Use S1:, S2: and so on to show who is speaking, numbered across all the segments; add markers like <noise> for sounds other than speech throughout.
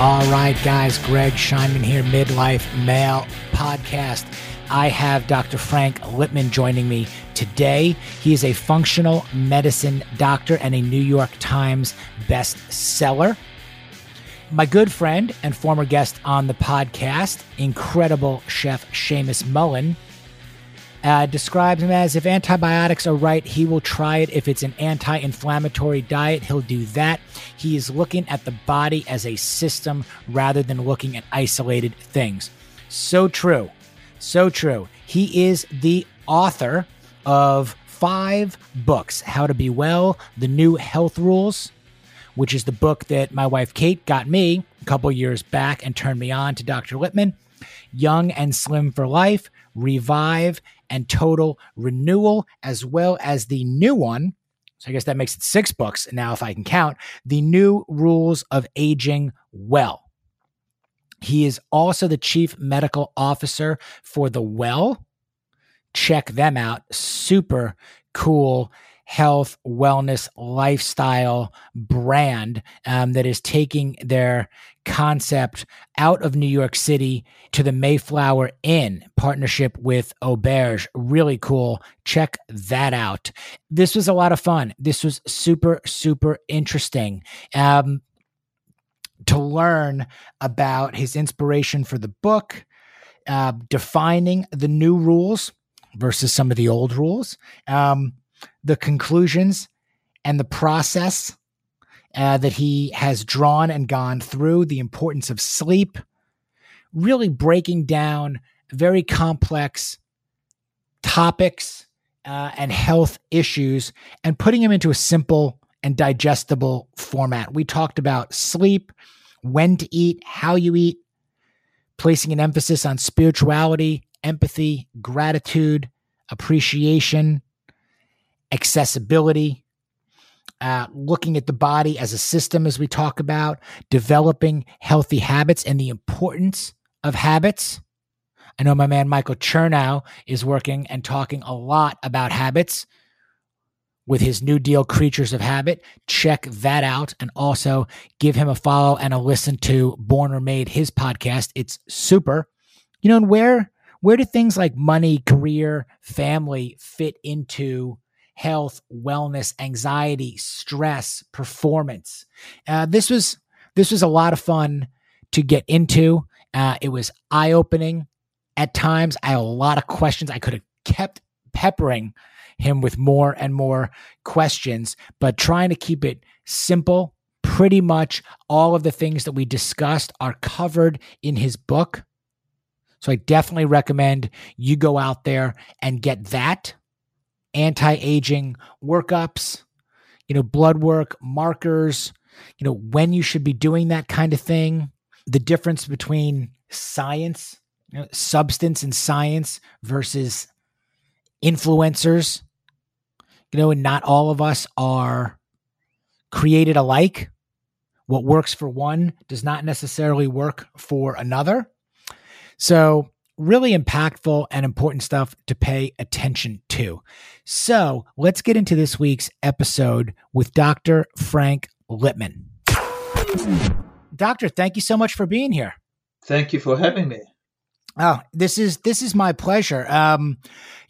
S1: All right, guys, Greg Scheinman here, Midlife Male Podcast. I have Dr. Frank Lipman joining me today. He is a functional medicine doctor and a New York Times bestseller. My good friend and former guest on the podcast, incredible chef Seamus Mullen, uh, describes him as if antibiotics are right, he will try it. If it's an anti inflammatory diet, he'll do that. He is looking at the body as a system rather than looking at isolated things. So true. So true. He is the author of five books How to Be Well, The New Health Rules, which is the book that my wife Kate got me a couple years back and turned me on to Dr. Lipman. Young and Slim for Life, Revive, and Total Renewal, as well as the new one. So I guess that makes it six books now, if I can count. The New Rules of Aging Well. He is also the chief medical officer for the Well. Check them out. Super cool health, wellness, lifestyle brand um, that is taking their concept out of New York City to the Mayflower Inn partnership with Auberge. Really cool. Check that out. This was a lot of fun. This was super, super interesting. Um, to learn about his inspiration for the book, uh, defining the new rules versus some of the old rules, um, the conclusions and the process uh, that he has drawn and gone through, the importance of sleep, really breaking down very complex topics uh, and health issues and putting them into a simple and digestible format. We talked about sleep, when to eat, how you eat, placing an emphasis on spirituality, empathy, gratitude, appreciation, accessibility, uh, looking at the body as a system, as we talk about, developing healthy habits and the importance of habits. I know my man Michael Chernow is working and talking a lot about habits with his New Deal Kreatures of Habit. Check that out and also give him a follow and a listen to Born or Made, his podcast. It's super. You know, and where where do things like money, career, family fit into health, wellness, anxiety, stress, performance? Uh, this was this was a lot of fun to get into. Uh, it was eye opening at times. I had a lot of questions. I could have kept peppering him with more and more questions, but trying to keep it simple. Pretty much all of the things that we discussed are covered in his book. So I definitely recommend you go out there and get that anti aging workups, you know, blood work, markers, you know, when you should be doing that kind of thing, the difference between science, you know, substance and science versus influencers you know, and not all of us are created alike. What works for one does not necessarily work for another. So, really impactful and important stuff to pay attention So, let's get into this week's episode with Dr. Frank Lipman. Doctor, thank you so much for being here.
S2: Thank you for having me.
S1: Oh, this is this is my pleasure. Um,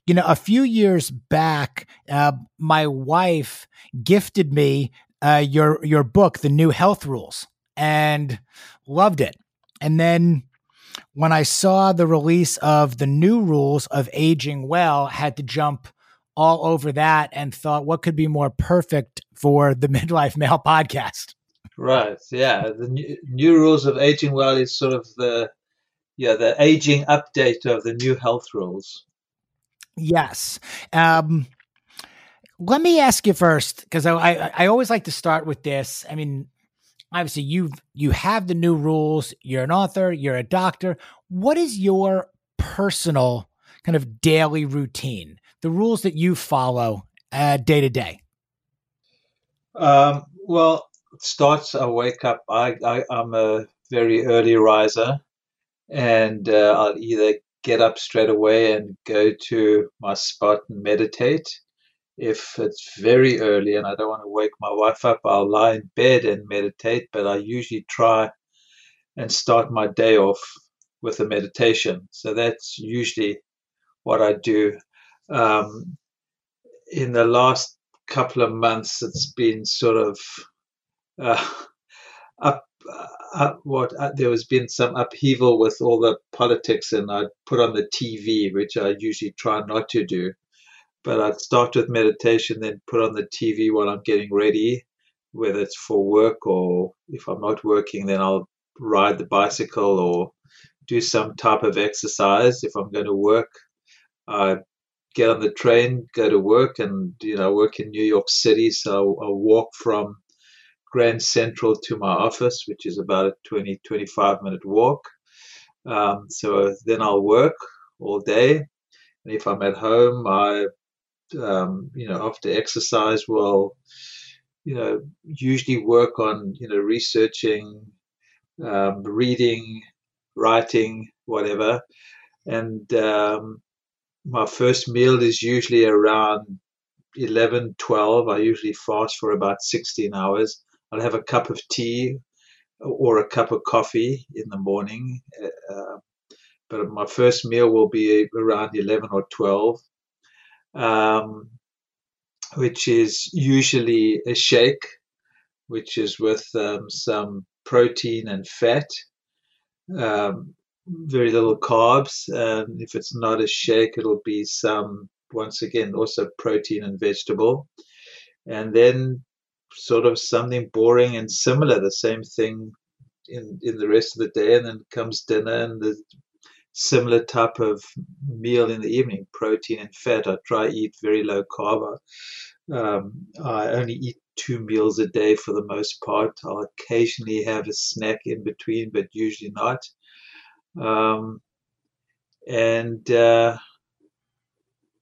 S1: you know, a few years back, uh, my wife gifted me uh, your your book, The New Health Rules, and loved it. And then when I saw the release of the new rules of aging well, had to jump all over that and thought, what could be more perfect for the <laughs> Midlife Male podcast?
S2: Right. Yeah. The new, new rules of aging well is sort of the yeah, the aging update of the new health rules.
S1: Yes. Um, let me ask you first, because I, I, I always like to start with this. I mean, obviously you've you have the new rules. You're an author. You're a doctor. What is your personal kind of daily routine? The rules that you follow uh, day to day.
S2: Um, well, it starts. I wake up. I, I I'm a very early riser, and uh, I'll either get up straight away and go to my spot and meditate. If it's very early and I don't want to wake my wife up, I'll lie in bed and meditate. But I usually try and start my day off with a meditation. So that's usually what I do. Um, in the last couple of months, it's been sort of uh, <laughs> up, uh, what uh, there has been some upheaval with all the politics, and I put on the TV, which I usually try not to do. But I'd start with meditation, then put on the TV while I'm getting ready, whether it's for work or if I'm not working, then I'll ride the bicycle or do some type of exercise. If I'm going to work, I get on the train, go to work, and you know work in New York City. So I'll walk from Grand Central to my office, which is about a 20 25 minute walk. Um, so then I'll work all day. And if I'm at home, I um, you know after exercise will you know usually work on you know researching, um, reading, writing, whatever. And um, my first meal is usually around 11, 12. I usually fast for about 16 hours. I'll have a cup of tea or a cup of coffee in the morning. Uh, but my first meal will be around 11 or 12, um, which is usually a shake, which is with um, some protein and fat. Um, very little carbs. And if it's not a shake, it'll be some, once again, also protein and vegetable. And then sort of something boring and similar, the same thing in, in the rest of the day. And then comes dinner and the similar type of meal in the evening, protein and fat. I try eat very low carb. Um, I only eat two meals a day for the most part. I'll occasionally have a snack in between, but usually not. Um, and uh,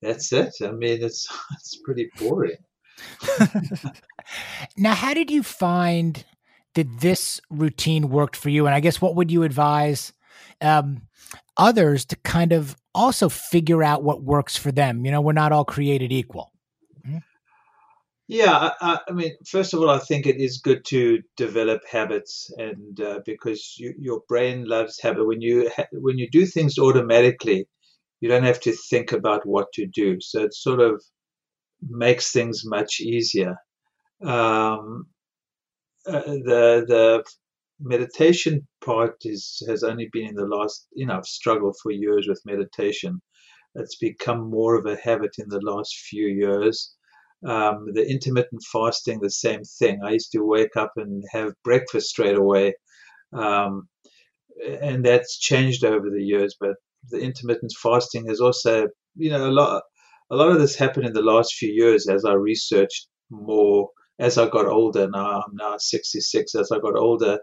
S2: that's it. I mean, it's <laughs> it's pretty boring. <laughs>
S1: now, how did you find that this routine worked for you? And I guess what would you advise um, others to kind of also figure out what works for them? You know, we're not all created equal.
S2: Yeah, I, I, mean, first of all, I think it is good to develop habits, and uh, because you, your brain loves habit. When you ha- when you do things automatically, you don't have to think about what to do. So it sort of makes things much easier. Um, uh, the the meditation part is has only been in the last. You know, I've struggled for years with meditation. It's become more of a habit in the last few years. Um, the intermittent fasting, the same thing. I used to wake up and have breakfast straight away. Um, and that's changed over the years, but the intermittent fasting has also, you know, a lot, a lot of this happened in the last few years as I researched more, as I got older. Now I'm now 66. As I got older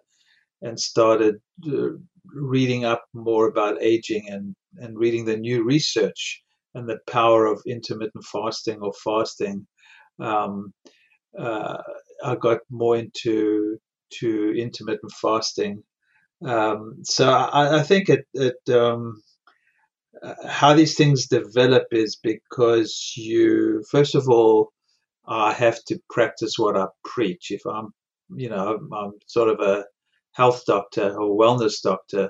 S2: and started uh, reading up more about aging and, and reading the new research and the power of intermittent fasting or fasting um, uh, I got more into to intermittent fasting. Um, so I, I, think it, it um, uh, how these things develop is because you first of all I have to practice what I preach. If I'm, you know, I'm, I'm sort of a health doctor or wellness doctor,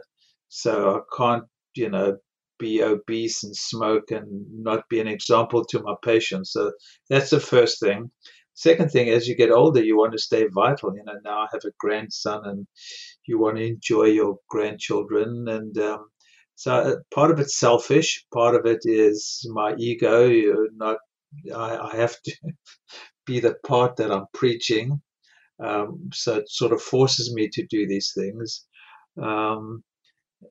S2: so I can't, you know, be obese and smoke and not be an example to my patients. So that's the first thing. Second thing, as you get older, you want to stay vital. You know, now I have a grandson, and you want to enjoy your grandchildren, and um, so uh, part of it's selfish. Part of it is my ego. You're not. I, I have to <laughs> be the part that I'm preaching. Um, so it sort of forces me to do these things. Um,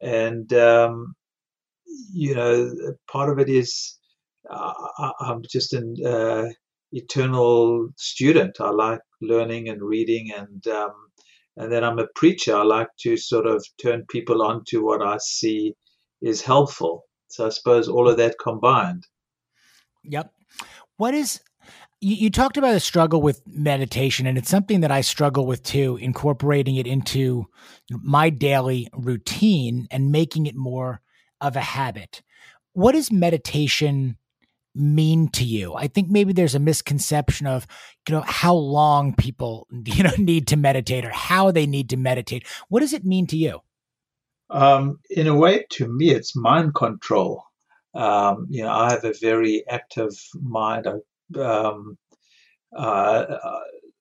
S2: and um, you know, part of it is uh, I'm just an uh, eternal student. I like learning and reading, and um, and then I'm a preacher. I like to sort of turn people on to what I see is helpful. So I suppose all of that combined.
S1: Yep. What is you, you talked about a struggle with meditation, and it's something that I struggle with too, incorporating it into my daily routine and making it more of a habit. What does meditation mean to you? I think maybe there's a misconception of, you know, how long people, <laughs> you know, need to meditate or how they need to meditate. What does it mean to you?
S2: Um, in a way, to me, it's mind control. Um, you know, I have a very active mind. I um, uh,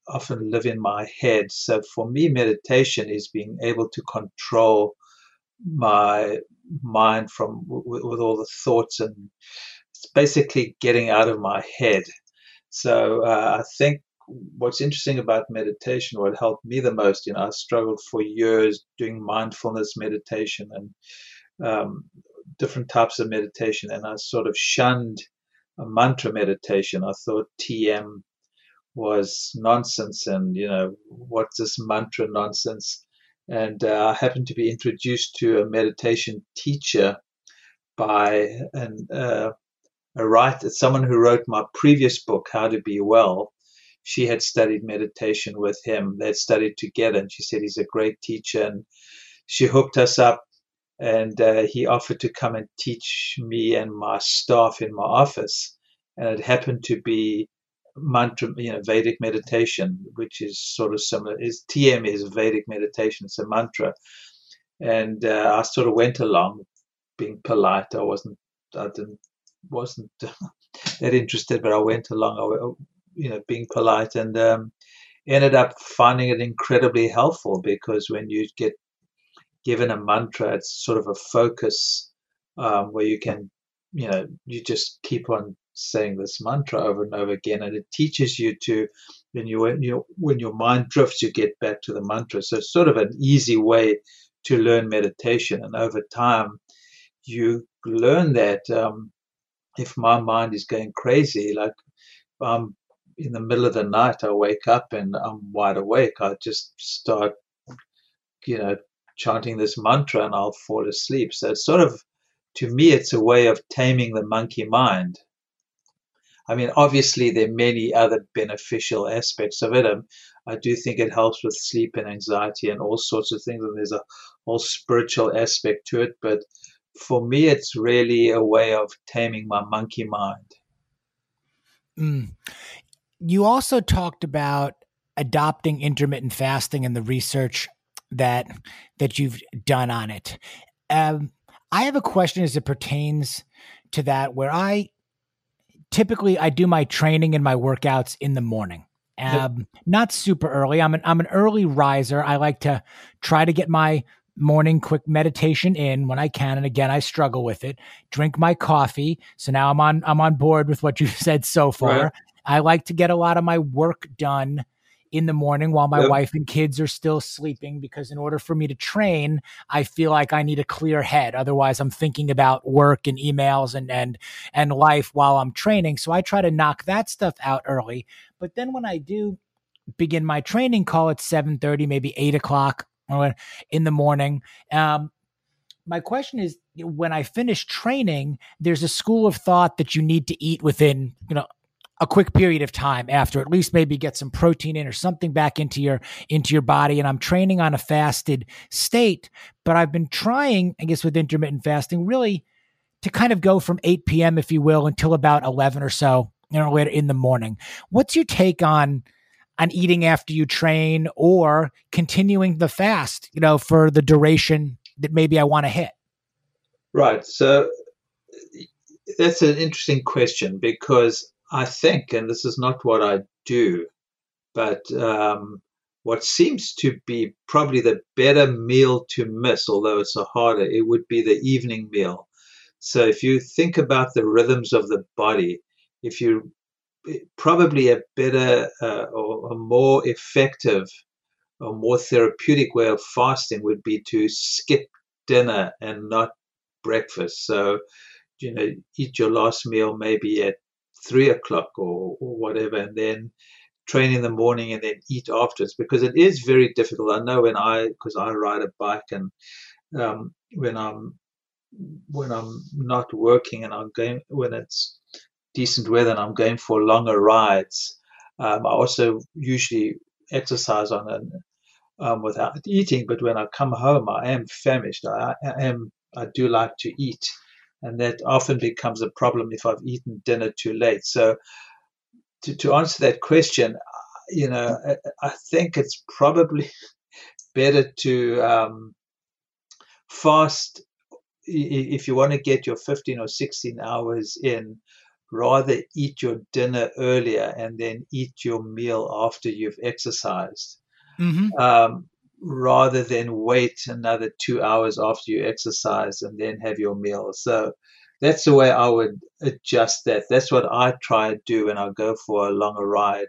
S2: often live in my head. So for me, meditation is being able to control my mind from with, with all the thoughts and it's basically getting out of my head. So uh, I think what's interesting about meditation, what helped me the most, you know, I struggled for years doing mindfulness meditation and um, different types of meditation, and I sort of shunned a mantra meditation. I thought TM was nonsense, and you know, what's this mantra nonsense? And uh, I happened to be introduced to a meditation teacher by an, uh, a writer, someone who wrote my previous book, How to Be Well. She had studied meditation with him. They'd studied together, and she said he's a great teacher. And she hooked us up, and uh, he offered to come and teach me and my staff in my office. And it happened to be mantra, you know, Vedic meditation, which is sort of similar. Is TM is Vedic meditation. It's a mantra, and uh, I sort of went along, being polite. I wasn't, I didn't, wasn't <laughs> that interested, but I went along. I, you know, being polite, and um, ended up finding it incredibly helpful because when you get given a mantra, it's sort of a focus um, where you can, you know, you just keep on saying this mantra over and over again, and it teaches you to when you when you when your mind drifts, you get back to the mantra. So it's sort of an easy way to learn meditation, and over time, you learn that um, if my mind is going crazy, like I'm in the middle of the night, I wake up and I'm wide awake. I just start, you know, chanting this mantra, and I'll fall asleep. So it's sort of to me, it's a way of taming the monkey mind. I mean, obviously, there are many other beneficial aspects of it. Um, I do think it helps with sleep and anxiety and all sorts of things, and there's a whole spiritual aspect to it. But for me, it's really a way of taming my monkey mind.
S1: Mm. You also talked about adopting intermittent fasting and the research that that you've done on it. Um, I have a question as it pertains to that, where I typically I do my training and my workouts in the morning. Um, not super early. I'm an I'm an early riser. I like to try to get my morning quick meditation in when I can. And again, I struggle with it. Drink my coffee. So now I'm on I'm on board with what you've <laughs> said so far. Right. I like to get a lot of my work done in the morning while my yep. wife and kids are still sleeping because in order for me to train i feel like i need a clear head. Otherwise i'm thinking about work and emails and and and life while i'm training. So i try to knock that stuff out early. But then when i do begin my training call at 7.30 maybe 8 o'clock in the morning um, my question is when i finish training there's a school of thought that you need to eat within you know a quick period of time after at least maybe get some protein in or something back into your into your body. And i'm training on a fasted state but i've been trying i guess with intermittent fasting really to kind of go from 8 p.m if you will until about 11 or so you know later in the morning. What's your take on on eating after you train or continuing the fast you know for the duration that maybe i want to hit?
S2: Right. So that's an interesting question because I think, and this is not what I do, but um, what seems to be probably the better meal to miss, although it's a harder, it would be the evening meal. So if you think about the rhythms of the body, if you eh, probably a better uh, or a more effective or more therapeutic way of fasting would be to skip dinner and not breakfast. So, you know, eat your last meal maybe at three o'clock or, or whatever, and then train in the morning and then eat afterwards because it is very difficult. I know when I, because I ride a bike and um, when I'm when I'm not working and I'm going when it's decent weather and I'm going for longer rides, um, I also usually exercise on it um, without eating. But when I come home, I am famished. I, I am I do like to eat, and that often becomes a problem if I've eaten dinner too late. So to, to answer that question, you know, I, I think it's probably <laughs> better to um, fast if you want to get your 15 or 16 hours in rather eat your dinner earlier and then eat your meal after you've exercised mm-hmm. um, rather than wait another two hours after you exercise and then have your meal. So that's the way i would adjust that. That's what i try to do when i go for a longer ride.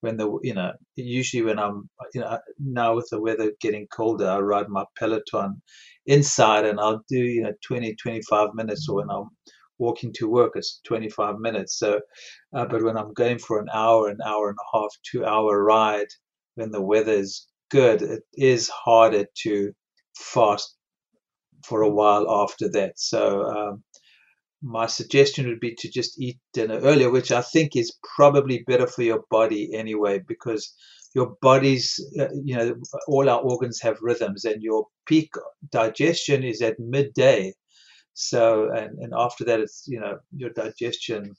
S2: When the you know usually when i'm you know now with the weather getting colder i ride my peloton inside and i'll do you know 20 25 minutes or when i'm walking to work it's 25 minutes. So uh, but when i'm going for an hour an hour and a half two hour ride when the weather is good it is harder to fast for a while after that so um, my suggestion would be to just eat dinner earlier, which I think is probably better for your body anyway, because your body's, uh, you know, all our organs have rhythms, and your peak digestion is at midday. So, and, and after that, it's, you know, your digestion,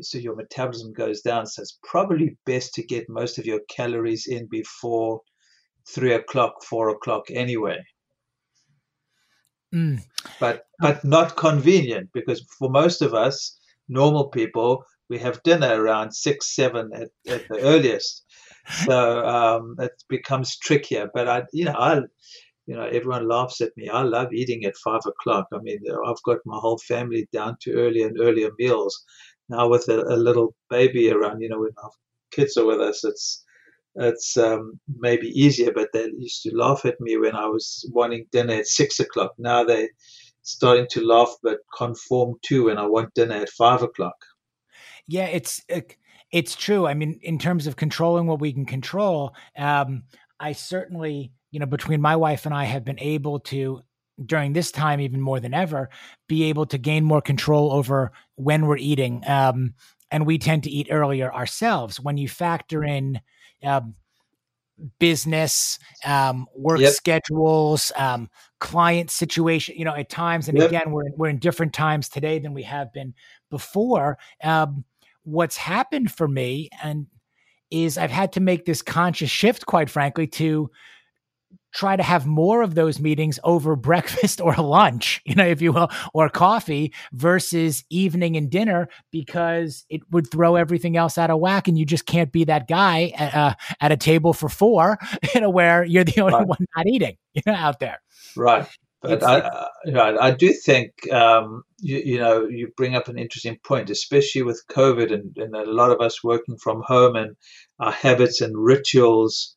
S2: so your metabolism goes down. So, it's probably best to get most of your calories in before three o'clock, four o'clock anyway. Mm. But but not convenient because for most of us normal people we have dinner around six seven at, at the earliest, so um, it becomes trickier. But I you know I you know everyone laughs at me. I love eating at five o'clock. I mean I've got my whole family down to earlier and earlier meals now with a, a little baby around. You know when our kids are with us, it's it's um, maybe easier, but they used to laugh at me when I was wanting dinner at six o'clock. Now they're starting to laugh, but conform to when I want dinner at five o'clock.
S1: Yeah, it's it's true. I mean, in terms of controlling what we can control, um, I certainly, you know, between my wife and I have been able to during this time even more than ever be able to gain more control over when we're eating um, and we tend to eat earlier ourselves when you factor in um, business, um, work yep. schedules, um, client situation. You know, at times, and yep. again, we're we're in different times today than we have been before. Um, what's happened for me and is I've had to make this conscious shift, quite frankly, to try to have more of those meetings over <laughs> breakfast or lunch, you know, if you will, or coffee versus evening and dinner because it would throw everything else out of whack. And you just can't be that guy at, uh, at a table for four, <laughs> you know, where you're the only right. one not eating, you know, out there.
S2: Right. But I, I, I, do think, um, you, you, know, you bring up an interesting point, especially with COVID and, and a lot of us working from home and our habits and rituals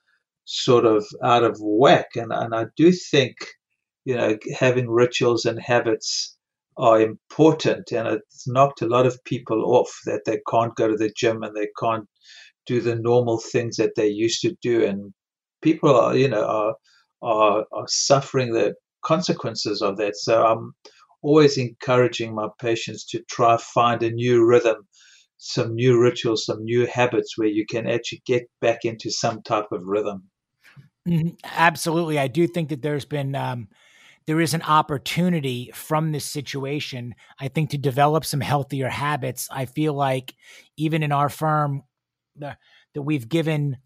S2: sort of out of whack. And, and I do think, you know, having rituals and habits are important. And it's knocked a lot of people off that they can't go to the gym and they can't do the normal things that they used to do. And people are, you know, are, are, are suffering the consequences of that. So I'm always encouraging my patients to try find a new rhythm some new rituals, some new habits where you can actually get back into some type of rhythm.
S1: Mm-hmm. Absolutely. I do think that there's been, um, there is an opportunity from this situation, I think, to develop some healthier habits. I feel like even in our firm, the, that we've given,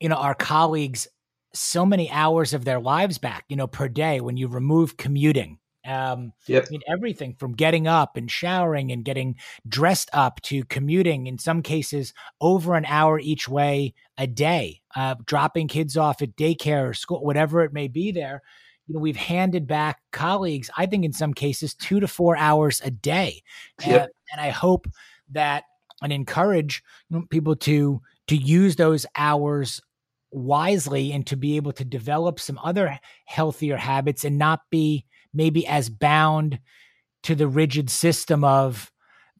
S1: you know, our colleagues so many hours of their lives back, you know, per day when you remove commuting um, yep. I mean, everything from getting up and showering and getting dressed up to commuting, in some cases, over an hour each way a day, uh, dropping kids off at daycare or school, whatever it may be there. You know, we've handed back colleagues, I think in some cases, two to four hours a day. Yep. And I hope that and encourage people to to use those hours wisely and to be able to develop some other healthier habits and not be maybe as bound to the rigid system of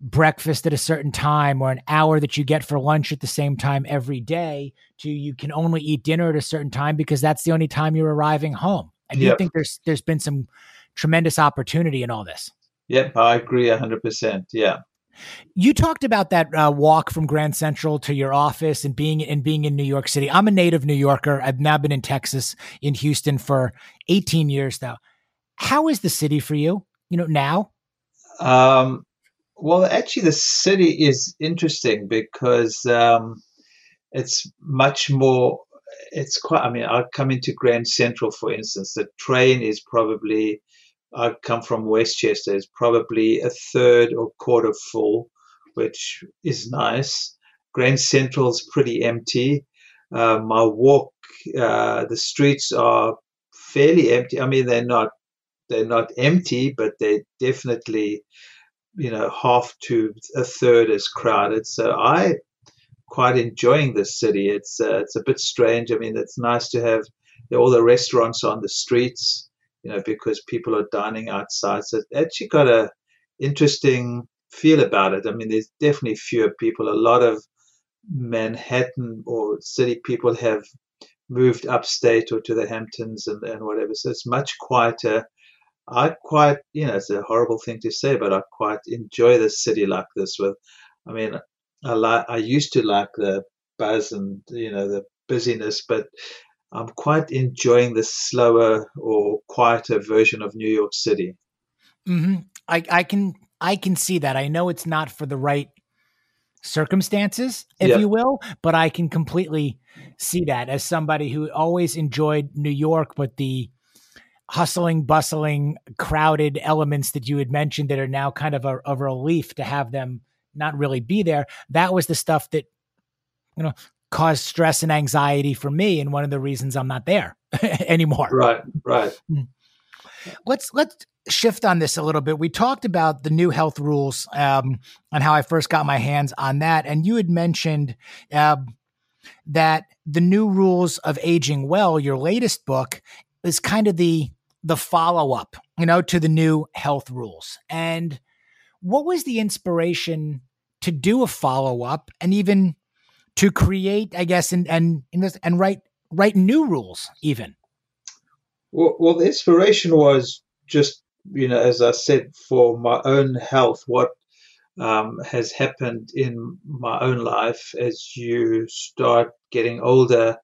S1: breakfast at a certain time or an hour that you get for lunch at the same time every day to you can only eat dinner at a certain time because that's the only time you're arriving home. And yep. you think there's there's been some tremendous opportunity in all this.
S2: Yep, I agree 100%. Yeah.
S1: You talked about that uh, walk from Grand Central to your office and being and being in New York City. I'm a native New Yorker. I've now been in Texas, in Houston for 18 years now. How is the city for you? You know now.
S2: Um, well, actually, the city is interesting because um, it's much more. It's quite. I mean, I come into Grand Central, for instance. The train is probably I come from Westchester is probably a third or quarter full, which is nice. Grand Central's pretty empty. Uh, my walk, uh, the streets are fairly empty. I mean, they're not they're not empty, but they're definitely you know half to a third as crowded. So I quite enjoying this city. It's uh, it's a bit strange. I mean, it's nice to have all the restaurants on the streets you know, because people are dining outside. So it actually got a interesting feel about it. I mean, there's definitely fewer people. A lot of Manhattan or city people have moved upstate or to the Hamptons and, and whatever. So it's much quieter. I quite, you know, it's a horrible thing to say, but I quite enjoy the city like this. With, I mean, I like, I used to like the buzz and you know the busyness, but I'm quite enjoying the slower or quieter version of New York City.
S1: Mm-hmm. I, I can I can see that. I know it's not for the right circumstances, if yeah. you will, but I can completely see that as somebody who always enjoyed New York, but the hustling, bustling, crowded elements that you had mentioned that are now kind of a, a relief to have them not really be there. That was the stuff that you know caused stress and anxiety for me and one of the reasons I'm not there <laughs> anymore.
S2: Right, right. Hmm.
S1: Let's let's shift on this a little bit. We talked about the new health rules um, and how I first got my hands on that, and you had mentioned uh, that the new rules of aging well, your latest book, is kind of the the follow up, you know, to the new health rules. And what was the inspiration to do a follow up and even to create, I guess, and and and write write new rules even.
S2: Well, well, the inspiration was just you know, as I said, for my own health, what um, has happened in my own life as you start getting older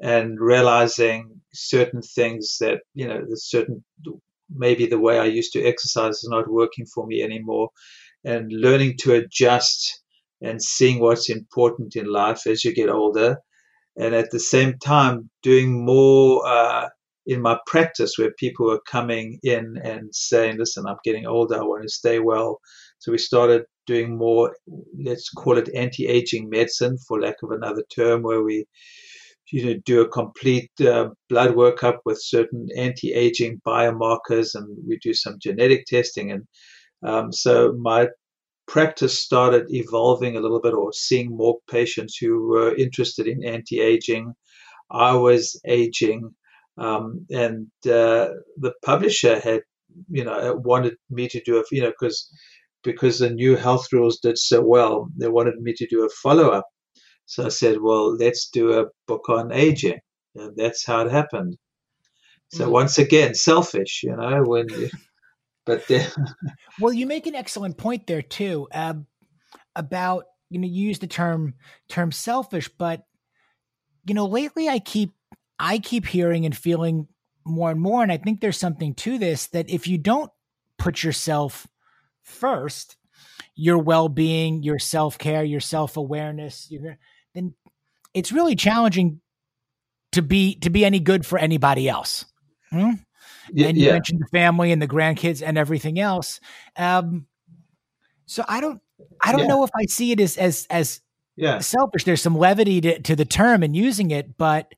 S2: and realizing certain things that you know, the certain maybe the way I used to exercise is not working for me anymore, and learning to adjust and seeing what's important in life as you get older. And at the same time, doing more uh, in my practice where people are coming in and saying, listen, I'm getting older, I want to stay well. So we started doing more, let's call it anti aging medicine, for lack of another term, where we you know, do a complete uh, blood workup with certain anti-aging biomarkers, and we do some genetic testing. And um, so my practice started evolving a little bit or seeing more patients who were interested in anti aging. I was aging, um, and uh, the publisher had, you know, wanted me to do a, you know, because because the new health rules did so well, they wanted me to do a follow up. So I said, well, let's do a book on aging, and that's how it happened. So mm-hmm. once again, selfish, you know, when you, <laughs> but
S1: well, you make an excellent point there too uh, about you know you use the term term selfish, but you know lately I keep I keep hearing and feeling more and more, and I think there's something to this that if you don't put yourself first, your well being, your self care, your self awareness, then it's really challenging to be to be any good for anybody else. Hmm? Yeah, and you yeah. mentioned the family and the grandkids and everything else. Um, so I don't, I don't yeah. know if I see it as as as yeah. selfish. There's some levity to, to the term and using it, but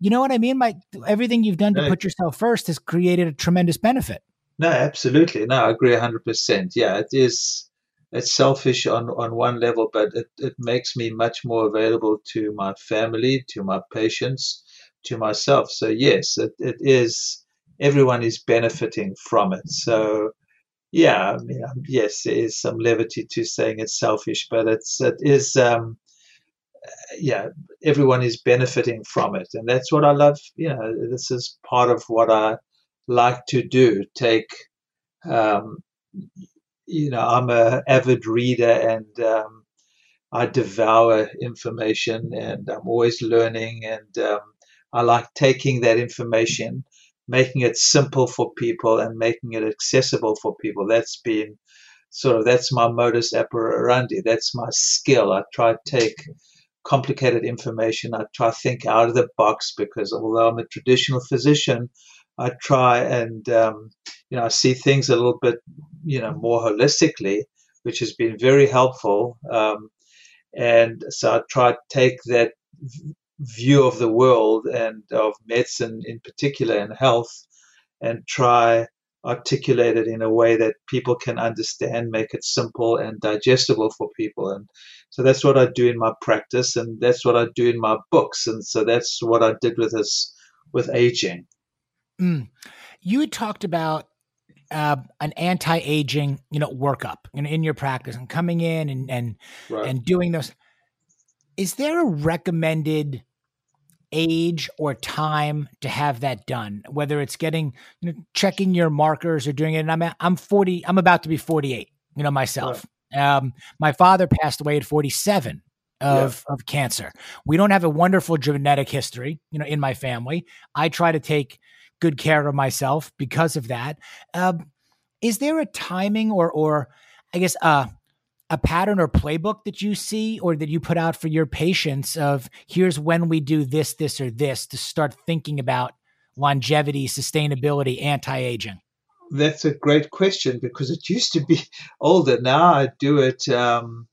S1: you know what I mean. My everything you've done to put yourself first has created a tremendous benefit.
S2: No, absolutely. No, I agree hundred percent. Yeah, it is. It's selfish on, on one level, but it, it makes me much more available to my family, to my patients, to myself. So yes, it, it is. Everyone is benefiting from it. So yeah, I mean, um, yes, there is some levity to saying it's selfish, but it's it is. Um, yeah, everyone is benefiting from it, and that's what I love. You know, this is part of what I like to do. Take, um, you know, I'm a avid reader, and um, I devour information, and I'm always learning, and um, I like taking that information, making it simple for people, and making it accessible for people. That's been sort of that's my modus operandi. That's my skill. I try to take complicated information. I try to think out of the box because although I'm a traditional physician, I try and um, you know I see things a little bit you know more holistically, which has been very helpful. Um, and so I try to take that view of the world and of medicine in particular and health, and try articulate it in a way that people can understand, make it simple and digestible for people. And so that's what I do in my practice, and that's what I do in my books. And so that's what I did with this with aging.
S1: Mm. You had talked about uh, an anti-aging, you know, workup in, in your practice and coming in and and right. and doing those. Is there a recommended age or time to have that done? Whether it's getting, you know, checking your markers or doing it. And I'm I'm 40. I'm about to be 48. You know myself. Right. Um, my father passed away at 47 of yeah. of cancer. We don't have a wonderful genetic history, you know, in my family. I try to take good care of myself because of that. Um, is there a timing or or I guess uh a pattern or playbook that you see or that you put out for your patients of here's when we do this, this, or this to start thinking about longevity, sustainability, anti aging?
S2: That's a great question because it used to be <laughs> older. Now I do it. Um,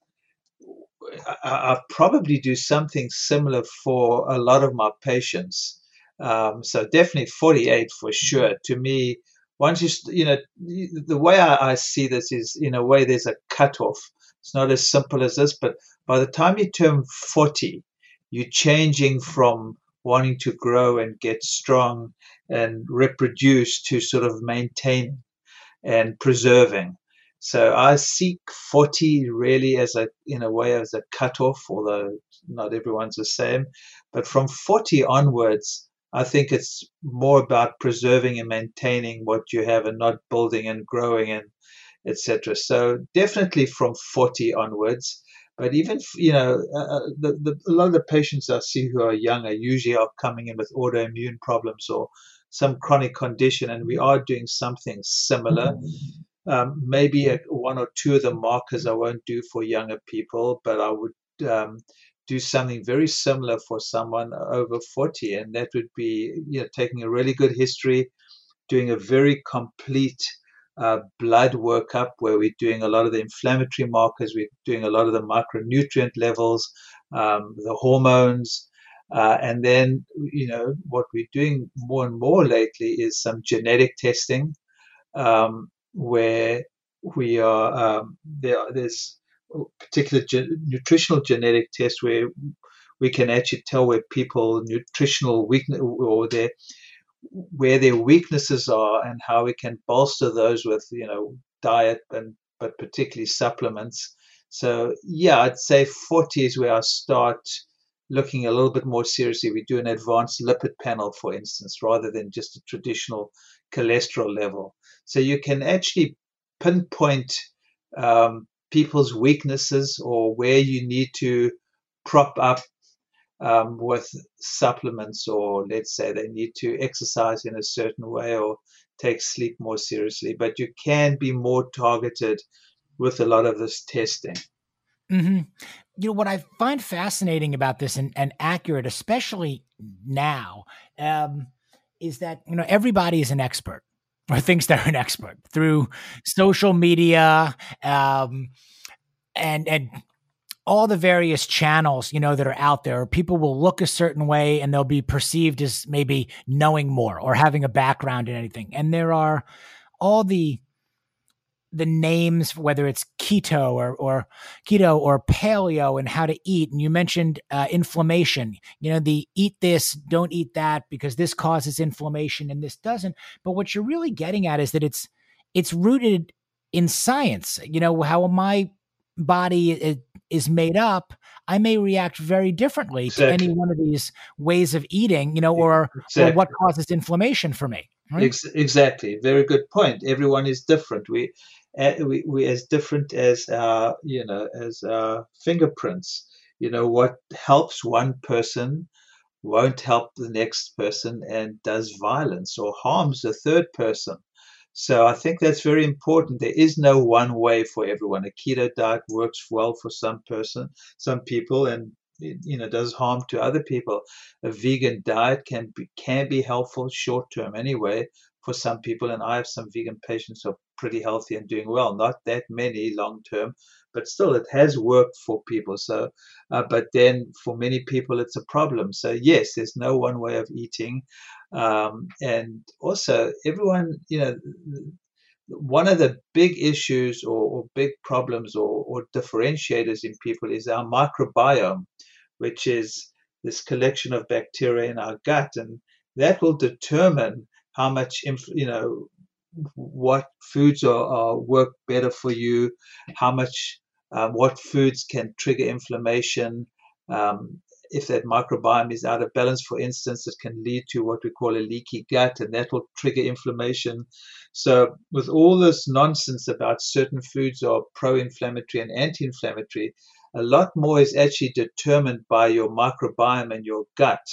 S2: I, I, probably do something similar for a lot of my patients. Um, so definitely 48 for sure. To me, once you, you know, the way I, I see this is in a way there's a cutoff it's not as simple as this, but by the time you turn 40, you're changing from wanting to grow and get strong and reproduce to sort of maintain and preserving. So I seek 40 really as a, in a way, as a cutoff, although not everyone's the same. But from 40 onwards, I think it's more about preserving and maintaining what you have and not building and growing and etc. So definitely from 40 onwards. But even you know, uh, uh, the, the, a lot of the patients I see who are younger usually are coming in with autoimmune problems or some chronic condition, and we are doing something similar. Um, maybe a, one or two of the markers I won't do for younger people, but I would um, do something very similar for someone over 40, and that would be you know taking a really good history, doing a very complete uh, blood workup where we're doing a lot of the inflammatory markers, we're doing a lot of the micronutrient levels, um, the hormones. Uh, and then, you know, what we're doing more and more lately is some genetic testing um, where we are, um, there, there's particular nutritional genetic tests where we can actually tell where people nutritional weakness or their where their weaknesses are and how we can bolster those with you know diet and but particularly supplements. So yeah, I'd say 40 is where I start looking a little bit more seriously. We do an advanced lipid panel, for instance, rather than just a traditional cholesterol level. So you can actually pinpoint um, people's weaknesses or where you need to prop up um, with supplements, or let's say they need to exercise in a certain way or take sleep more seriously. But you can be more targeted with a lot of this testing.
S1: Mm-hmm. You know what I find fascinating about this and, and accurate, especially now, um, is that you know everybody is an expert or thinks they're an expert through social media um, and and all the various channels, you know, that are out there, people will look a certain way and they'll be perceived as maybe knowing more or having a background in anything. And there are all the the names, whether it's keto or, or keto or paleo and how to eat. And you mentioned uh, inflammation, you know, the eat this, don't eat that because this causes inflammation and this doesn't. But what you're really getting at is that it's, it's rooted in science. You know, how my body is made up, I may react very differently exactly. to any one of these ways of eating, you know, or, exactly. or what causes inflammation for me.
S2: Right? Ex- exactly. Very good point. Everyone is different. We, uh, we, we as different as our, you know, as our fingerprints. You know, what helps one person won't help the next person and does violence or harms the third person. So I think that's very important. There is no one way for everyone. A keto diet works well for some person, some people, and you know does harm to other people. A vegan diet can be can be helpful short term anyway for some people, and I have some vegan patients who are pretty healthy and doing well. Not that many long term, but still it has worked for people. So, uh, but then for many people it's a problem. So yes, there's no one way of eating. Um, and also, everyone, you know, one of the big issues or, or big problems or, or, differentiators in people is our microbiome, which is this collection of bacteria in our gut, and that will determine how much, you know, what foods are, are work better for you, how much, um, what foods can trigger inflammation, um, if that microbiome is out of balance, for instance, it can lead to what we call a leaky gut, and that will trigger inflammation. So, with all this nonsense about certain foods are pro inflammatory and anti inflammatory, a lot more is actually determined by your microbiome and your gut,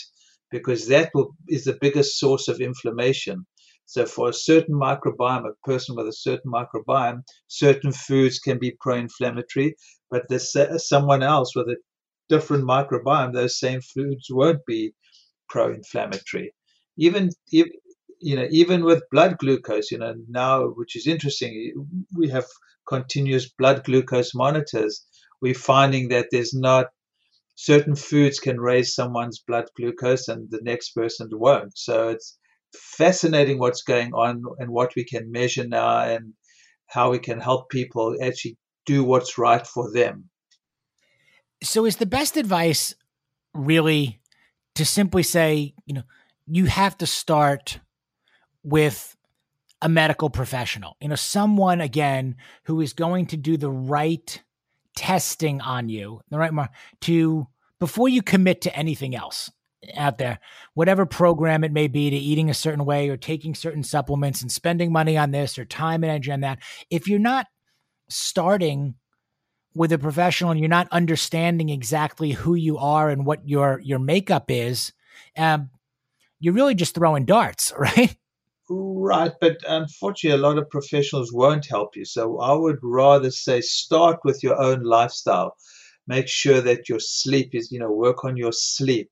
S2: because that will, is the biggest source of inflammation. So, for a certain microbiome, a person with a certain microbiome, certain foods can be pro inflammatory, but there's someone else with a different microbiome, those same foods won't be pro-inflammatory. Even if, you know, even with blood glucose, you know, now which is interesting, we have continuous blood glucose monitors. We're finding that there's not certain foods can raise someone's blood glucose and the next person won't. So it's fascinating what's going on and what we can measure now and how we can help people actually do what's right for them.
S1: So is the best advice really to simply say, you know, you have to start with a medical professional, you know, someone again who is going to do the right testing on you, the right mar- to before you commit to anything else out there, whatever program it may be to eating a certain way or taking certain supplements and spending money on this or time and energy on that. If you're not starting with a professional and you're not understanding exactly who you are and what your your makeup is, um, you're really just throwing darts, <laughs> right?
S2: Right, but unfortunately, a lot of professionals won't help you. So I would rather say start with your own lifestyle. Make sure that your sleep is, you know, work on your sleep.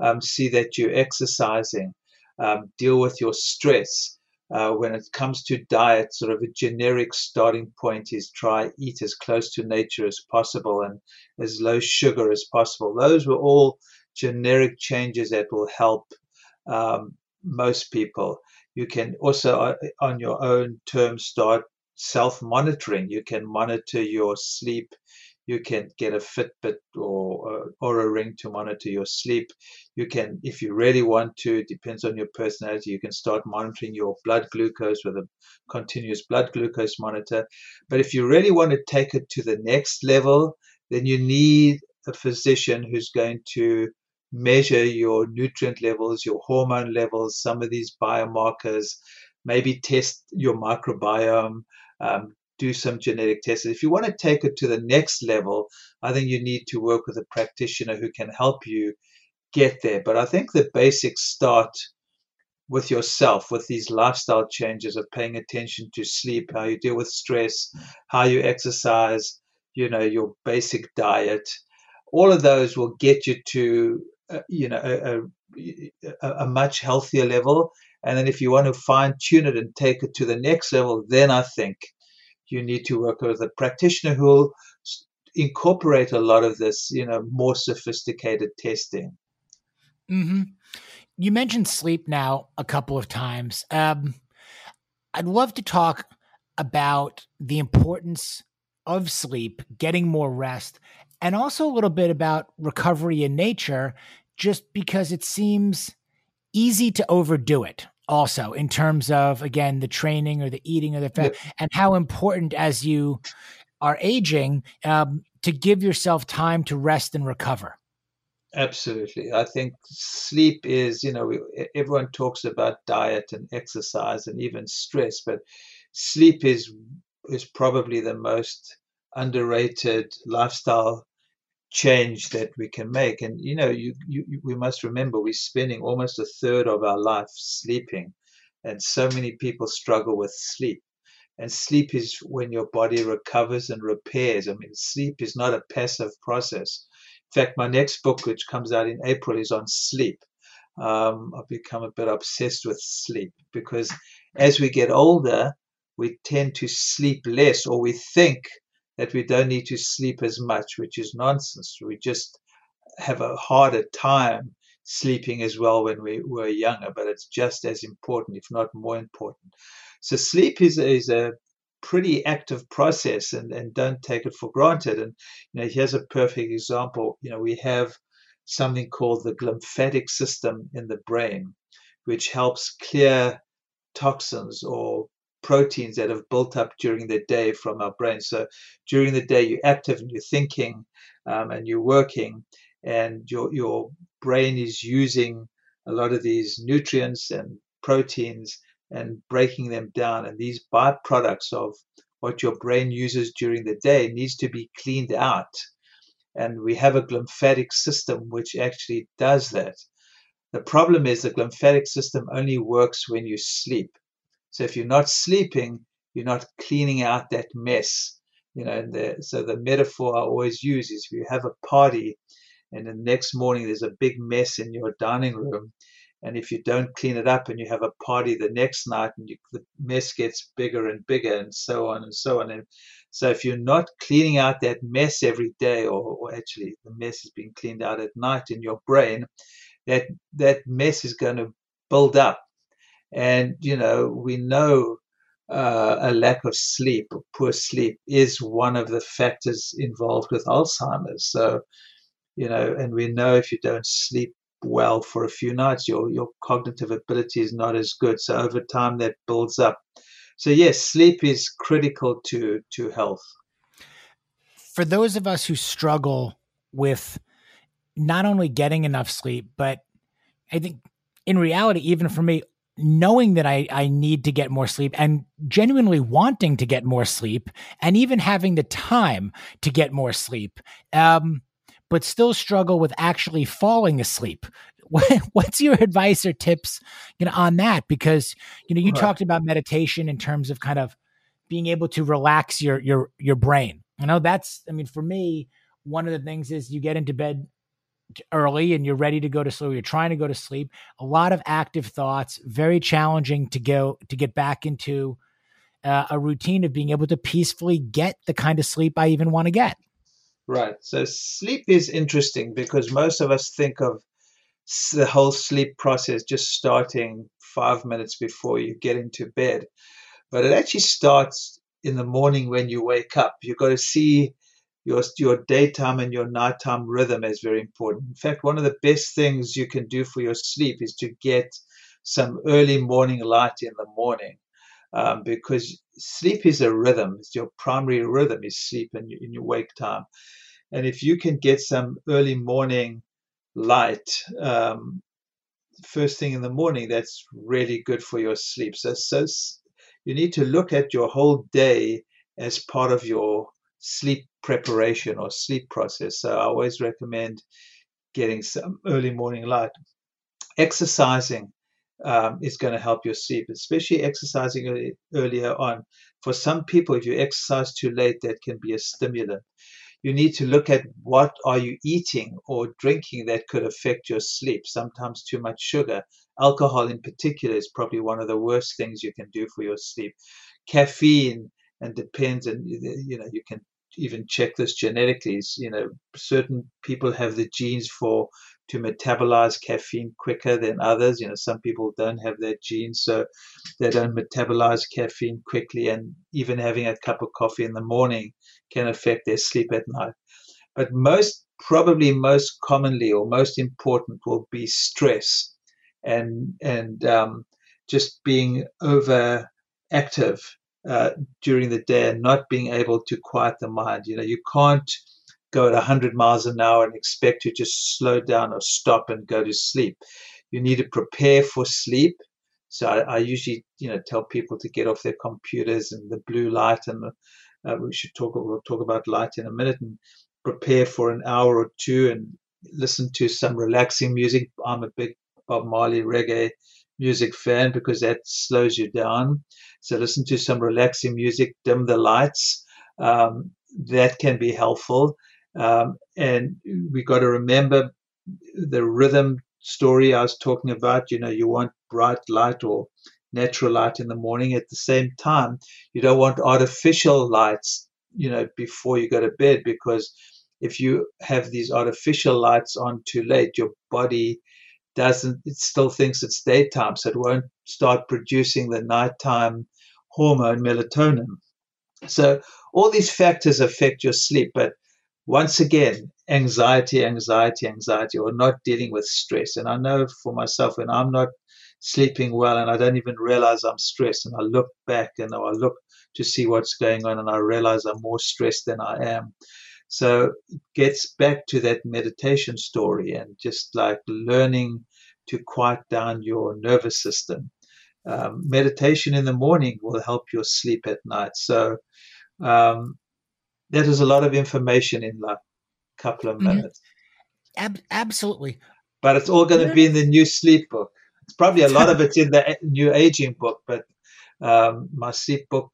S2: Um, see that you're exercising. Um, deal with your stress uh, when it comes to diet, sort of a generic starting point is try eat as close to nature as possible and as low sugar as possible. Those were all generic changes that will help um, most people. You can also, uh, on your own terms, start self monitoring. You can monitor your sleep you can get a Fitbit or or a ring to monitor your sleep. You can, if you really want to, depends on your personality. You can start monitoring your blood glucose with a continuous blood glucose monitor. But if you really want to take it to the next level, then you need a physician who's going to measure your nutrient levels, your hormone levels, some of these biomarkers, maybe test your microbiome, um, do some genetic tests. If you want to take it to the next level, I think you need to work with a practitioner who can help you get there. But I think the basics start with yourself, with these lifestyle changes of paying attention to sleep, how you deal with stress, how you exercise, you know, your basic diet. All of those will get you to, uh, you know, a, a, a much healthier level. And then if you want to fine tune it and take it to the next level, then I think you need to work with a practitioner who will incorporate a lot of this, you know, more sophisticated testing.
S1: Mm-hmm. You mentioned sleep now a couple of times. Um, I'd love to talk about the importance of sleep, getting more rest, and also a little bit about recovery in nature, just because it seems easy to overdo it. Also, in terms of again the training or the eating or the fat, yeah. and how important as you are aging um, to give yourself time to rest and recover.
S2: Absolutely. I think sleep is, you know, everyone talks about diet and exercise and even stress, but sleep is is probably the most underrated lifestyle change that we can make. And you know, you, you we must remember we're spending almost a third of our life sleeping, and so many people struggle with sleep. And sleep is when your body recovers and repairs. I mean, sleep is not a passive process In fact, my next book, which comes out in April, is on sleep. Um, I've become a bit obsessed with sleep because as we get older, we tend to sleep less, or we think that we don't need to sleep as much, which is nonsense. We just have a harder time sleeping as well when we were younger, but it's just as important, if not more important. So sleep is, is a pretty active process and, and don't take it for granted. And you know, here's a perfect example. You know, we have something called the glymphatic system in the brain, which helps clear toxins or proteins that have built up during the day from our brain. So during the day, you're active and you're thinking um, and you're working, and your your brain is using a lot of these nutrients and proteins and breaking them down. And these byproducts of what your brain uses during the day needs to be cleaned out. And we have a glymphatic system which actually does that. The problem is the glymphatic system only works when you sleep. So if you're not sleeping, you're not cleaning out that mess. You know, the, so the metaphor I always use is if you have a party and the next morning there's a big mess in your dining room, and if you don't clean it up and you have a party the next night and you, the mess gets bigger and bigger and so on and so on. And so if you're not cleaning out that mess every day, or, or actually the mess is being cleaned out at night in your brain, that that mess is going to build up. And you know we know uh, a lack of sleep, or poor sleep, is one of the factors involved with Alzheimer's. So you know, and we know if you don't sleep well for a few nights, your your cognitive ability is not as good. So over time, that builds up. So yes, sleep is critical to to health.
S1: For those of us who struggle with not only getting enough sleep, but I think in reality, even for me, knowing that I, I need to get more sleep and genuinely wanting to get more sleep and even having the time to get more sleep. Um, but still struggle with actually falling asleep. <laughs> What's your advice or tips, you know, on that? Because you know, you right. talked about meditation in terms of kind of being able to relax your your your brain. You know, that's I mean, for me, one of the things is you get into bed early and you're ready to go to sleep you're trying to go to sleep a lot of active thoughts very challenging to go to get back into uh, a routine of being able to peacefully get the kind of sleep i even want to get
S2: Right. So sleep is interesting because most of us think of the whole sleep process just starting five minutes before you get into bed. But it actually starts in the morning when you wake up. You've got to see your, your daytime and your nighttime rhythm is very important. In fact, one of the best things you can do for your sleep is to get some early morning light in the morning um, because sleep is a rhythm. It's your primary rhythm is sleep in, in your wake time. And if you can get some early morning light um, first thing in the morning, that's really good for your sleep. So, so you need to look at your whole day as part of your sleep preparation or sleep process. So I always recommend getting some early morning light. Exercising um, is going to help your sleep, especially exercising early, earlier on. For some people, if you exercise too late, that can be a stimulant. You need to look at what are you eating or drinking that could affect your sleep. Sometimes too much sugar, alcohol in particular, is probably one of the worst things you can do for your sleep. Caffeine and depends, and you know you can even check this genetically. You know, certain people have the genes for to metabolize caffeine quicker than others. You know, some people don't have that gene, so they don't metabolize caffeine quickly, and even having a cup of coffee in the morning can affect their sleep at night. But most, probably most commonly or most important will be stress and, and um, just being overactive uh, during the day and not being able to quiet the mind. You know, you can't go at 100 miles an hour and expect to just slow down or stop and go to sleep. You need to prepare for sleep. So I, I usually, you know, tell people to get off their computers and the blue light, and uh, we should talk. We'll talk about light in a minute, and prepare for an hour or two and listen to some relaxing music. I'm a big Bob Marley reggae music fan because that slows you down. So listen to some relaxing music, dim the lights. Um, that can be helpful. Um, and we got to remember the rhythm story I was talking about. You know, you want bright light or natural light in the morning. At the same time, you don't want artificial lights, you know, before you go to bed because if you have these artificial lights on too late, your body doesn't, it still thinks it's daytime, so it won't start producing the nighttime hormone melatonin. So all these factors affect your sleep, but once again, anxiety, anxiety, anxiety, or not dealing with stress. And I know for myself, when I'm not sleeping well and I don't even realize I'm stressed, and I look back and I look to see what's going on, and I realize I'm more stressed than I am. So it gets back to that meditation story and just like learning to quiet down your nervous system. Um, meditation in the morning will help your sleep at night. So um, that is a lot of information in like a couple of mm-hmm. minutes.
S1: Ab- absolutely.
S2: But it's all going to be in the new sleep book. It's probably a lot of it's in the new aging book, but um, my sleep book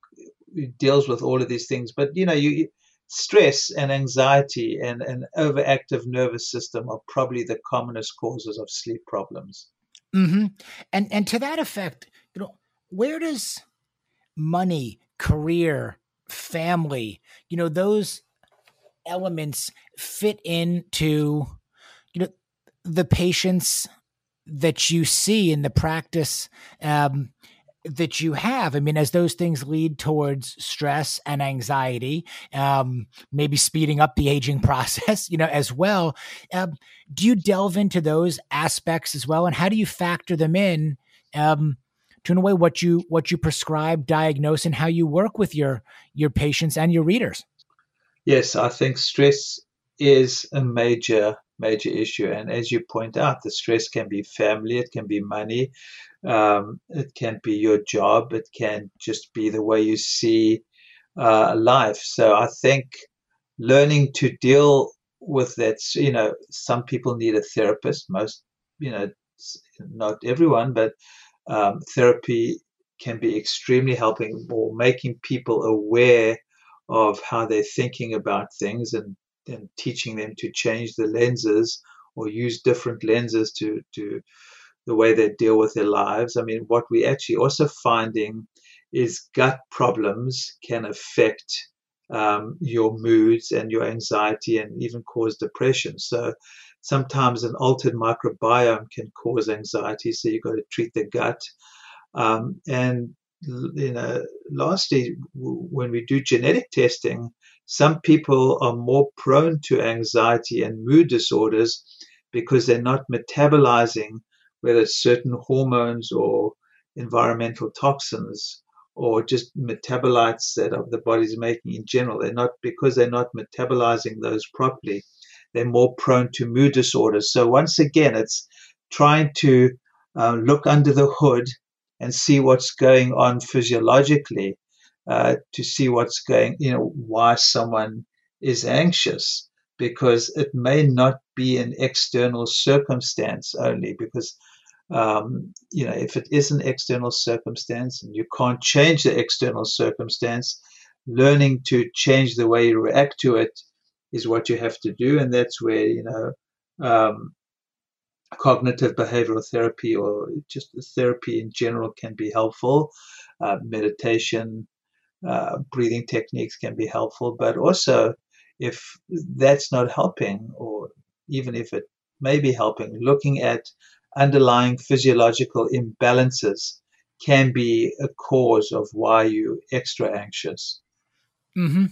S2: deals with all of these things. But you know, you stress and anxiety and an overactive nervous system are probably the commonest causes of sleep problems.
S1: Mm-hmm. And and to that effect, you know, where does money, career, family, you know, those elements fit into, you know, the patients that you see in the practice um, that you have. I mean, as those things lead towards stress and anxiety, um, maybe speeding up the aging <laughs> process, you know, as well. Um, do you delve into those aspects as well, and how do you factor them in? Um, to in a way what you what you prescribe, diagnose, and how you work with your your patients and your readers.
S2: Yes, I think stress is a major major issue, and as you point out, the stress can be family, it can be money, um, it can be your job, it can just be the way you see uh, life. So I think learning to deal with that, you know, some people need a therapist. Most, you know, not everyone, but um, therapy can be extremely helping or making people aware of how they're thinking about things and, and teaching them to change the lenses or use different lenses to, to the way they deal with their lives. I mean, what we actually also finding is gut problems can affect um, your moods and your anxiety and even cause depression. So Sometimes an altered microbiome can cause anxiety, so you've got to treat the gut. Um, and you know, lastly, when we do genetic testing, some people are more prone to anxiety and mood disorders because they're not metabolizing whether it's certain hormones or environmental toxins or just metabolites that the body's making in general. They're not because they're not metabolizing those properly they're more prone to mood disorders. So once again, it's trying to uh, look under the hood and see what's going on physiologically uh, to see what's going, you know, why someone is anxious because it may not be an external circumstance only because um, you know if it is an external circumstance and you can't change the external circumstance learning to change the way you react to it is what you have to do, and that's where you know um, cognitive behavioral therapy or just therapy in general can be helpful. Uh, meditation, uh, breathing techniques can be helpful, but also if that's not helping, or even if it may be helping, looking at underlying physiological imbalances can be a cause of why you're extra anxious.
S1: Mm-hmm.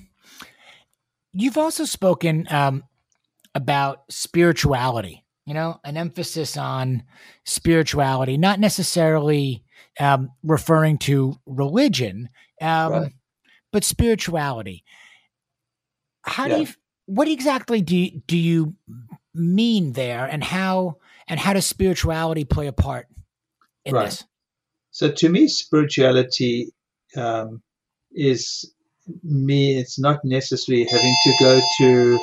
S1: You've also spoken um, about spirituality, you know, an emphasis on spirituality, not necessarily um, referring to religion, um, right. But spirituality. How yeah. do you, what exactly do you, do you mean there and how, and how does spirituality play a part in right. this?
S2: So to me, spirituality um, is me. It's not necessarily having to go to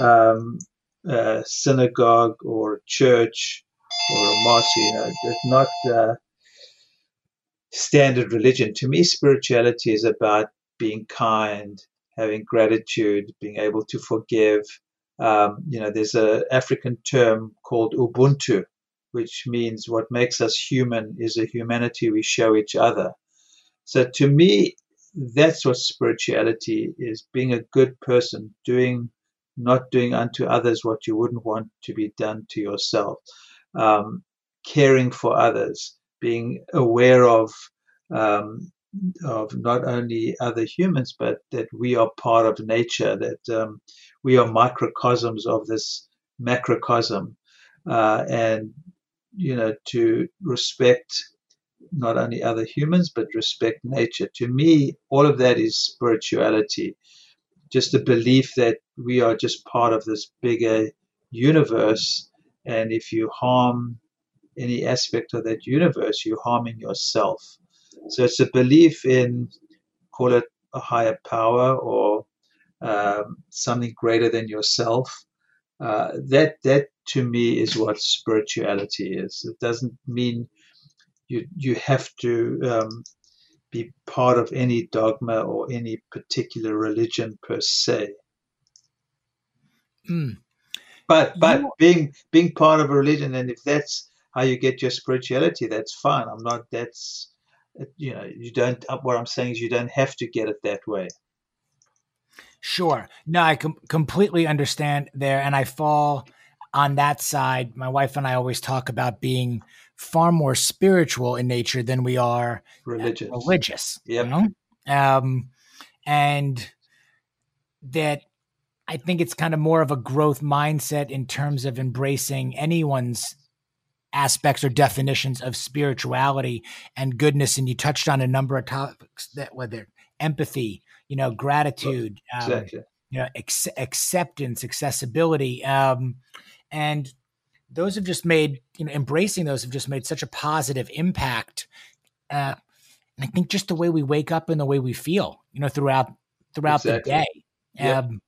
S2: um, a synagogue or a church or a mosque. You know, it's not uh, standard religion. To me, spirituality is about being kind, having gratitude, being able to forgive. Um, you know, there's an African term called Ubuntu, which means what makes us human is a humanity we show each other. So to me, that's what spirituality is being a good person, doing, not doing unto others what you wouldn't want to be done to yourself, um, caring for others, being aware of. Um, of not only other humans, but that we are part of nature, that um, we are microcosms of this macrocosm, uh, and you know, to respect not only other humans, but respect nature. To me, all of that is spirituality. Just a belief that we are just part of this bigger universe. And if you harm any aspect of that universe, you're harming yourself. So it's a belief in, call it a higher power or um, something greater than yourself. Uh, that that to me is what spirituality is. It doesn't mean you you have to um, be part of any dogma or any particular religion per se.
S1: Mm.
S2: But but you... being being part of a religion, and if that's how you get your spirituality, that's fine. I'm not. That's you know you don't. What I'm saying is you don't have to get it that way.
S1: Sure. No, I com- completely understand there, and I fall on that side, my wife and I always talk about being far more spiritual in nature than we are
S2: religious.
S1: Religious, yep. you know, um, and that I think it's kind of more of a growth mindset in terms of embracing anyone's aspects or definitions of spirituality and goodness. And you touched on a number of topics that whether empathy, you know, gratitude, um, you know, ex- acceptance, accessibility. Um, and those have just made you know embracing those have just made such a positive impact uh, i think just the way we wake up and the way we feel you know throughout throughout exactly. the day um,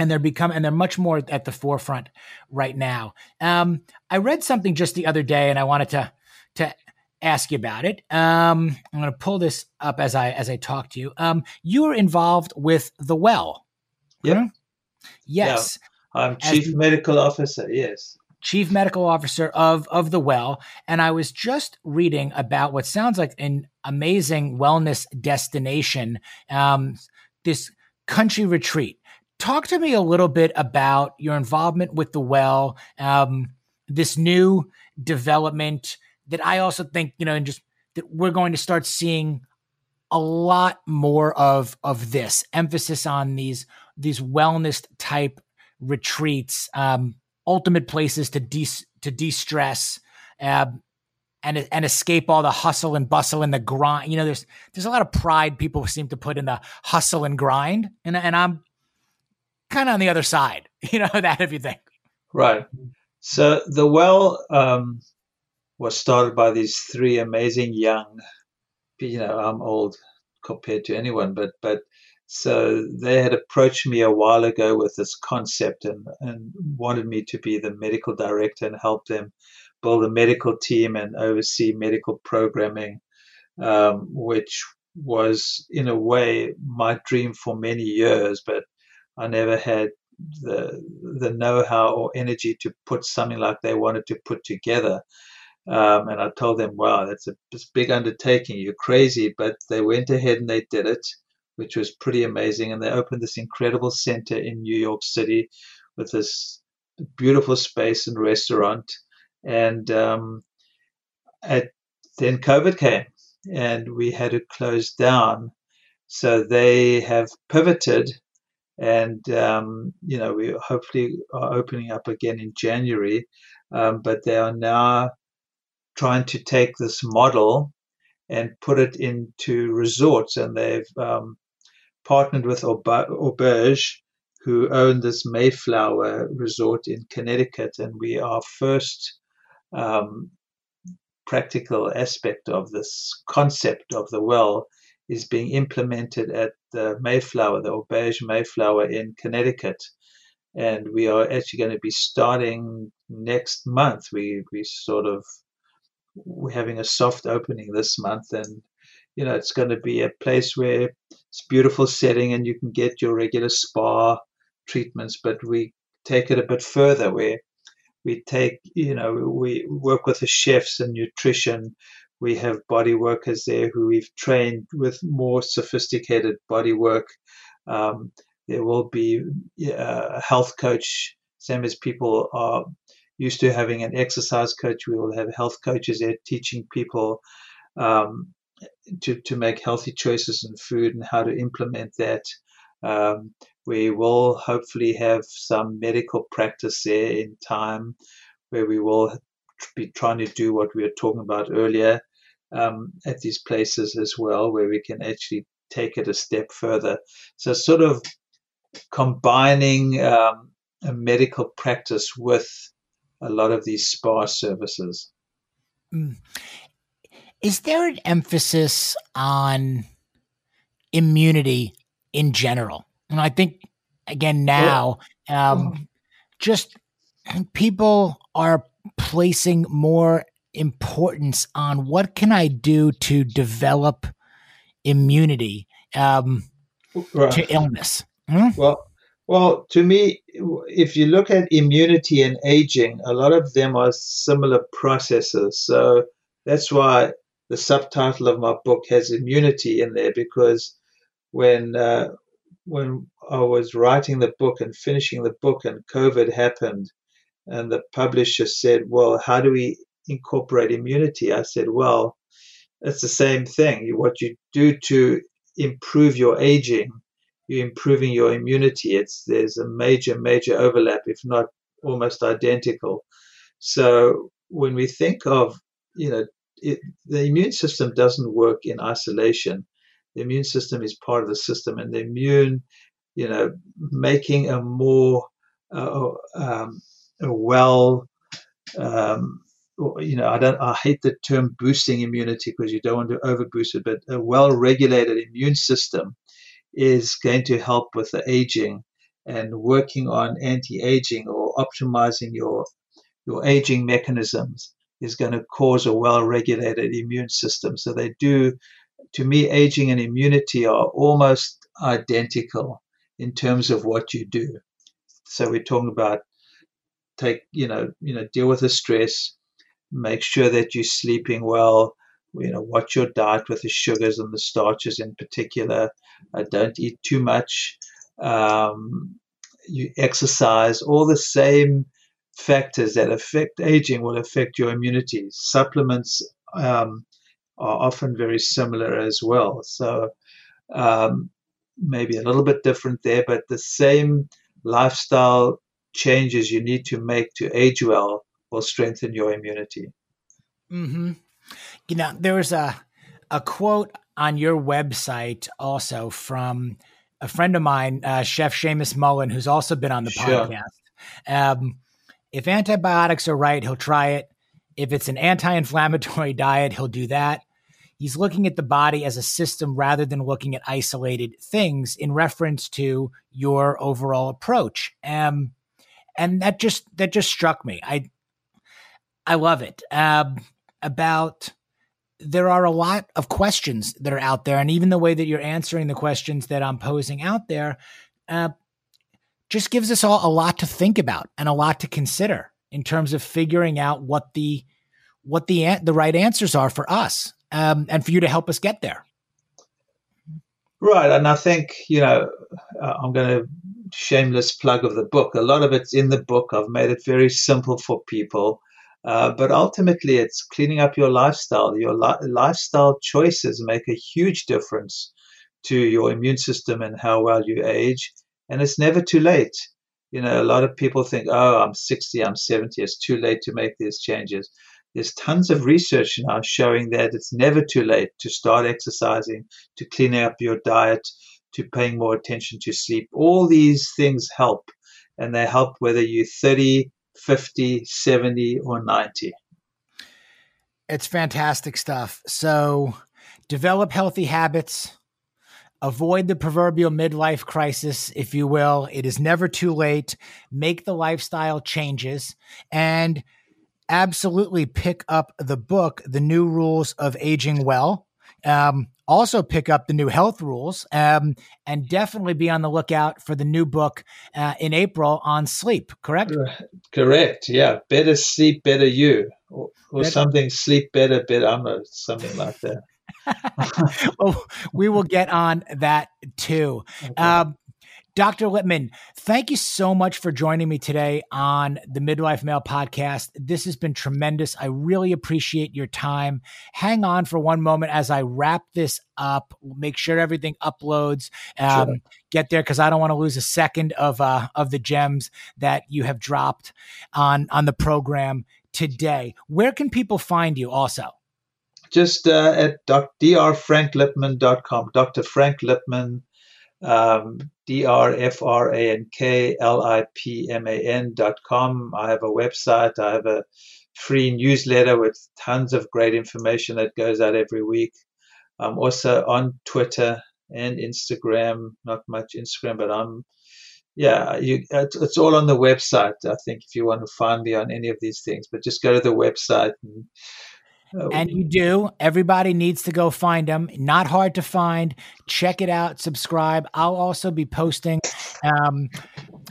S1: and they're become and they're much more at the forefront right now um, i read something just the other day and i wanted to to ask you about it um, i'm going to pull this up as i as i talk to you um, you were involved with the well
S2: yeah
S1: yes
S2: I'm chief the, medical officer. Yes.
S1: Chief medical officer of of the well, and I was just reading about what sounds like an amazing wellness destination. Um, this country retreat. Talk to me a little bit about your involvement with the well. Um, this new development that I also think you know, and just that we're going to start seeing a lot more of of this emphasis on these these wellness type retreats, um, ultimate places to de to de stress, uh, and and escape all the hustle and bustle and the grind. You know, there's there's a lot of pride people seem to put in the hustle and grind, and and I'm kind of on the other side. <laughs> You know that if you think
S2: right. So the well um, was started by these three amazing young. You know, I'm old compared to anyone, but but so they had approached me a while ago with this concept and, and wanted me to be the medical director and help them build a medical team and oversee medical programming, um, which was in a way my dream for many years, but I never had the the know-how or energy to put something like they wanted to put together. Um, and I told them, "Wow, that's a big undertaking. You're crazy," but they went ahead and they did it which was pretty amazing. And they opened this incredible center in New York City with this beautiful space and restaurant. And um, at, then COVID came and we had to close down. So they have pivoted and um, you know we hopefully are opening up again in January, um, but they are now trying to take this model and put it into resorts, and they've um, partnered with Auberge, who own this Mayflower resort in Connecticut, and we are first um, practical aspect of this concept of the well is being implemented at the Mayflower, the Auberge Mayflower in Connecticut. And we are actually going to be starting next month. We we sort of we're having a soft opening this month, and you know it's going to be a place where it's beautiful setting, and you can get your regular spa treatments. But we take it a bit further, where we take you know we work with the chefs and nutrition we have body workers there who we've trained with more sophisticated body work. Um, there will be a health coach, same as people are used to having an exercise coach. We will have health coaches there teaching people um, to, to make healthy choices in food and how to implement that. Um, we will hopefully have some medical practice there in time where we will be trying to do what we were talking about earlier um, at these places as well, where we can actually take it a step further. So, sort of combining um, a medical practice with a lot of these spa services. Mm.
S1: Is there an emphasis on immunity in general? And I think, again, now, um, just people are placing more importance on what can I do to develop immunity um, right. to illness.
S2: Hmm? Well, well, to me, if you look at immunity and aging, a lot of them are similar processes. So that's why the subtitle of my book has immunity in there because when uh, when I was writing the book and finishing the book and COVID happened, and the publisher said, "Well, how do we incorporate immunity. I said, well, it's the same thing. What you do to improve your aging, you're improving your immunity. It's there's a major, major overlap, if not almost identical. So when we think of, you know, it, the immune system doesn't work in isolation. The immune system is part of the system, and the immune, you know, making a more uh, um, a well um, you know, I don't, I hate the term boosting immunity because you don't want to overboost it, but a well-regulated immune system is going to help with the aging and working on anti-aging or optimizing your your aging mechanisms is going to cause a well-regulated immune system. So they do, to me, aging and immunity are almost identical in terms of what you do. So we're talking about take, you know, you know, deal with the stress, make sure that you're sleeping well you know watch your diet with the sugars and the starches in particular. Uh, don't eat too much. Um, you exercise. All the same factors that affect aging will affect your immunity. Supplements um, are often very similar as well. So um, maybe a little bit different there but the same lifestyle changes you need to make to age well will strengthen your immunity.
S1: Mm-hmm. You know, there was a a quote on your website also from a friend of mine, uh, Chef Seamus Mullen, who's also been on the sure. podcast. Um, if antibiotics are right, he'll try it. If it's an anti-inflammatory <laughs> diet, he'll do that. He's looking at the body as a system rather than looking at isolated things in reference to your overall approach. Um, and that just that just struck me. I I love it. Um, about there are a lot of questions that are out there, and even the way that you're answering the questions that I'm posing out there, uh, just gives us all a lot to think about and a lot to consider in terms of figuring out what the what the the right answers are for us, um, and for you to help us get there.
S2: Right, and I think you know uh, I'm going to shameless plug of the book. A lot of it's in the book. I've made it very simple for people. Uh, but ultimately, it's cleaning up your lifestyle. Your li- lifestyle choices make a huge difference to your immune system and how well you age. And it's never too late. You know, a lot of people think, oh, I'm 60, I'm 70, it's too late to make these changes. There's tons of research now showing that it's never too late to start exercising, to cleaning up your diet, to paying more attention to sleep. All these things help, and they help whether you're 30, 50, 70, or 90.
S1: It's fantastic stuff. So, develop healthy habits avoid the proverbial midlife crisis, if you will. It is never too late. Make the lifestyle changes and absolutely pick up the book, The New Rules of Aging Well. Um, also pick up the new health rules um, and definitely be on the lookout for the new book uh, in April on sleep, correct?
S2: Correct. Yeah. Better sleep, better you. Or, or better. something sleep better, better. I'm a, something like that. <laughs>
S1: well, we will get on that too. <laughs> Okay. Um, Dr. Lipman, thank you so much for joining me today on the Midlife Male podcast. This has been tremendous. I really appreciate your time. Hang on for one moment as I wrap this up, make sure everything uploads. Um, sure. Get there because I don't want to lose a second of uh, of the gems that you have dropped on on the program today. Where can people find you also?
S2: just uh, at drfranklipman.com, Dr. Frank Lipman, um, D-R-F-R-A-N-K-L-I-P-M-A-N.com. I have a website. I have a free newsletter with tons of great information that goes out every week. I'm also on Twitter and Instagram. Not much Instagram, but I'm yeah, you, it's, all on the website. I think if you want to find me on any of these things, but just go to the website and
S1: Oh. And you do. Everybody needs to go find them. Not hard to find. Check it out. Subscribe. I'll also be posting um,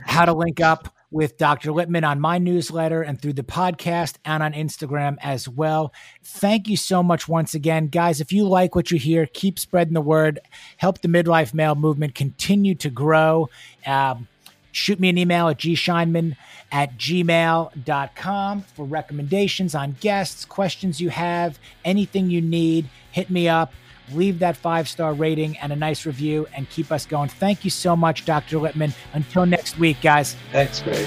S1: how to link up with Dr. Lipman on my newsletter and through the podcast and on Instagram as well. Thank you so much once again. Guys, if you like what you hear, keep spreading the word. Help the midlife male movement continue to grow. Um, shoot me an email at gshineman at gmail.com for recommendations on guests, questions you have, anything you need. Hit me up. Leave that five star rating and a nice review and keep us going. Thank you so much, Dr. Lipman. Until next week, guys.
S2: Thanks, Greg.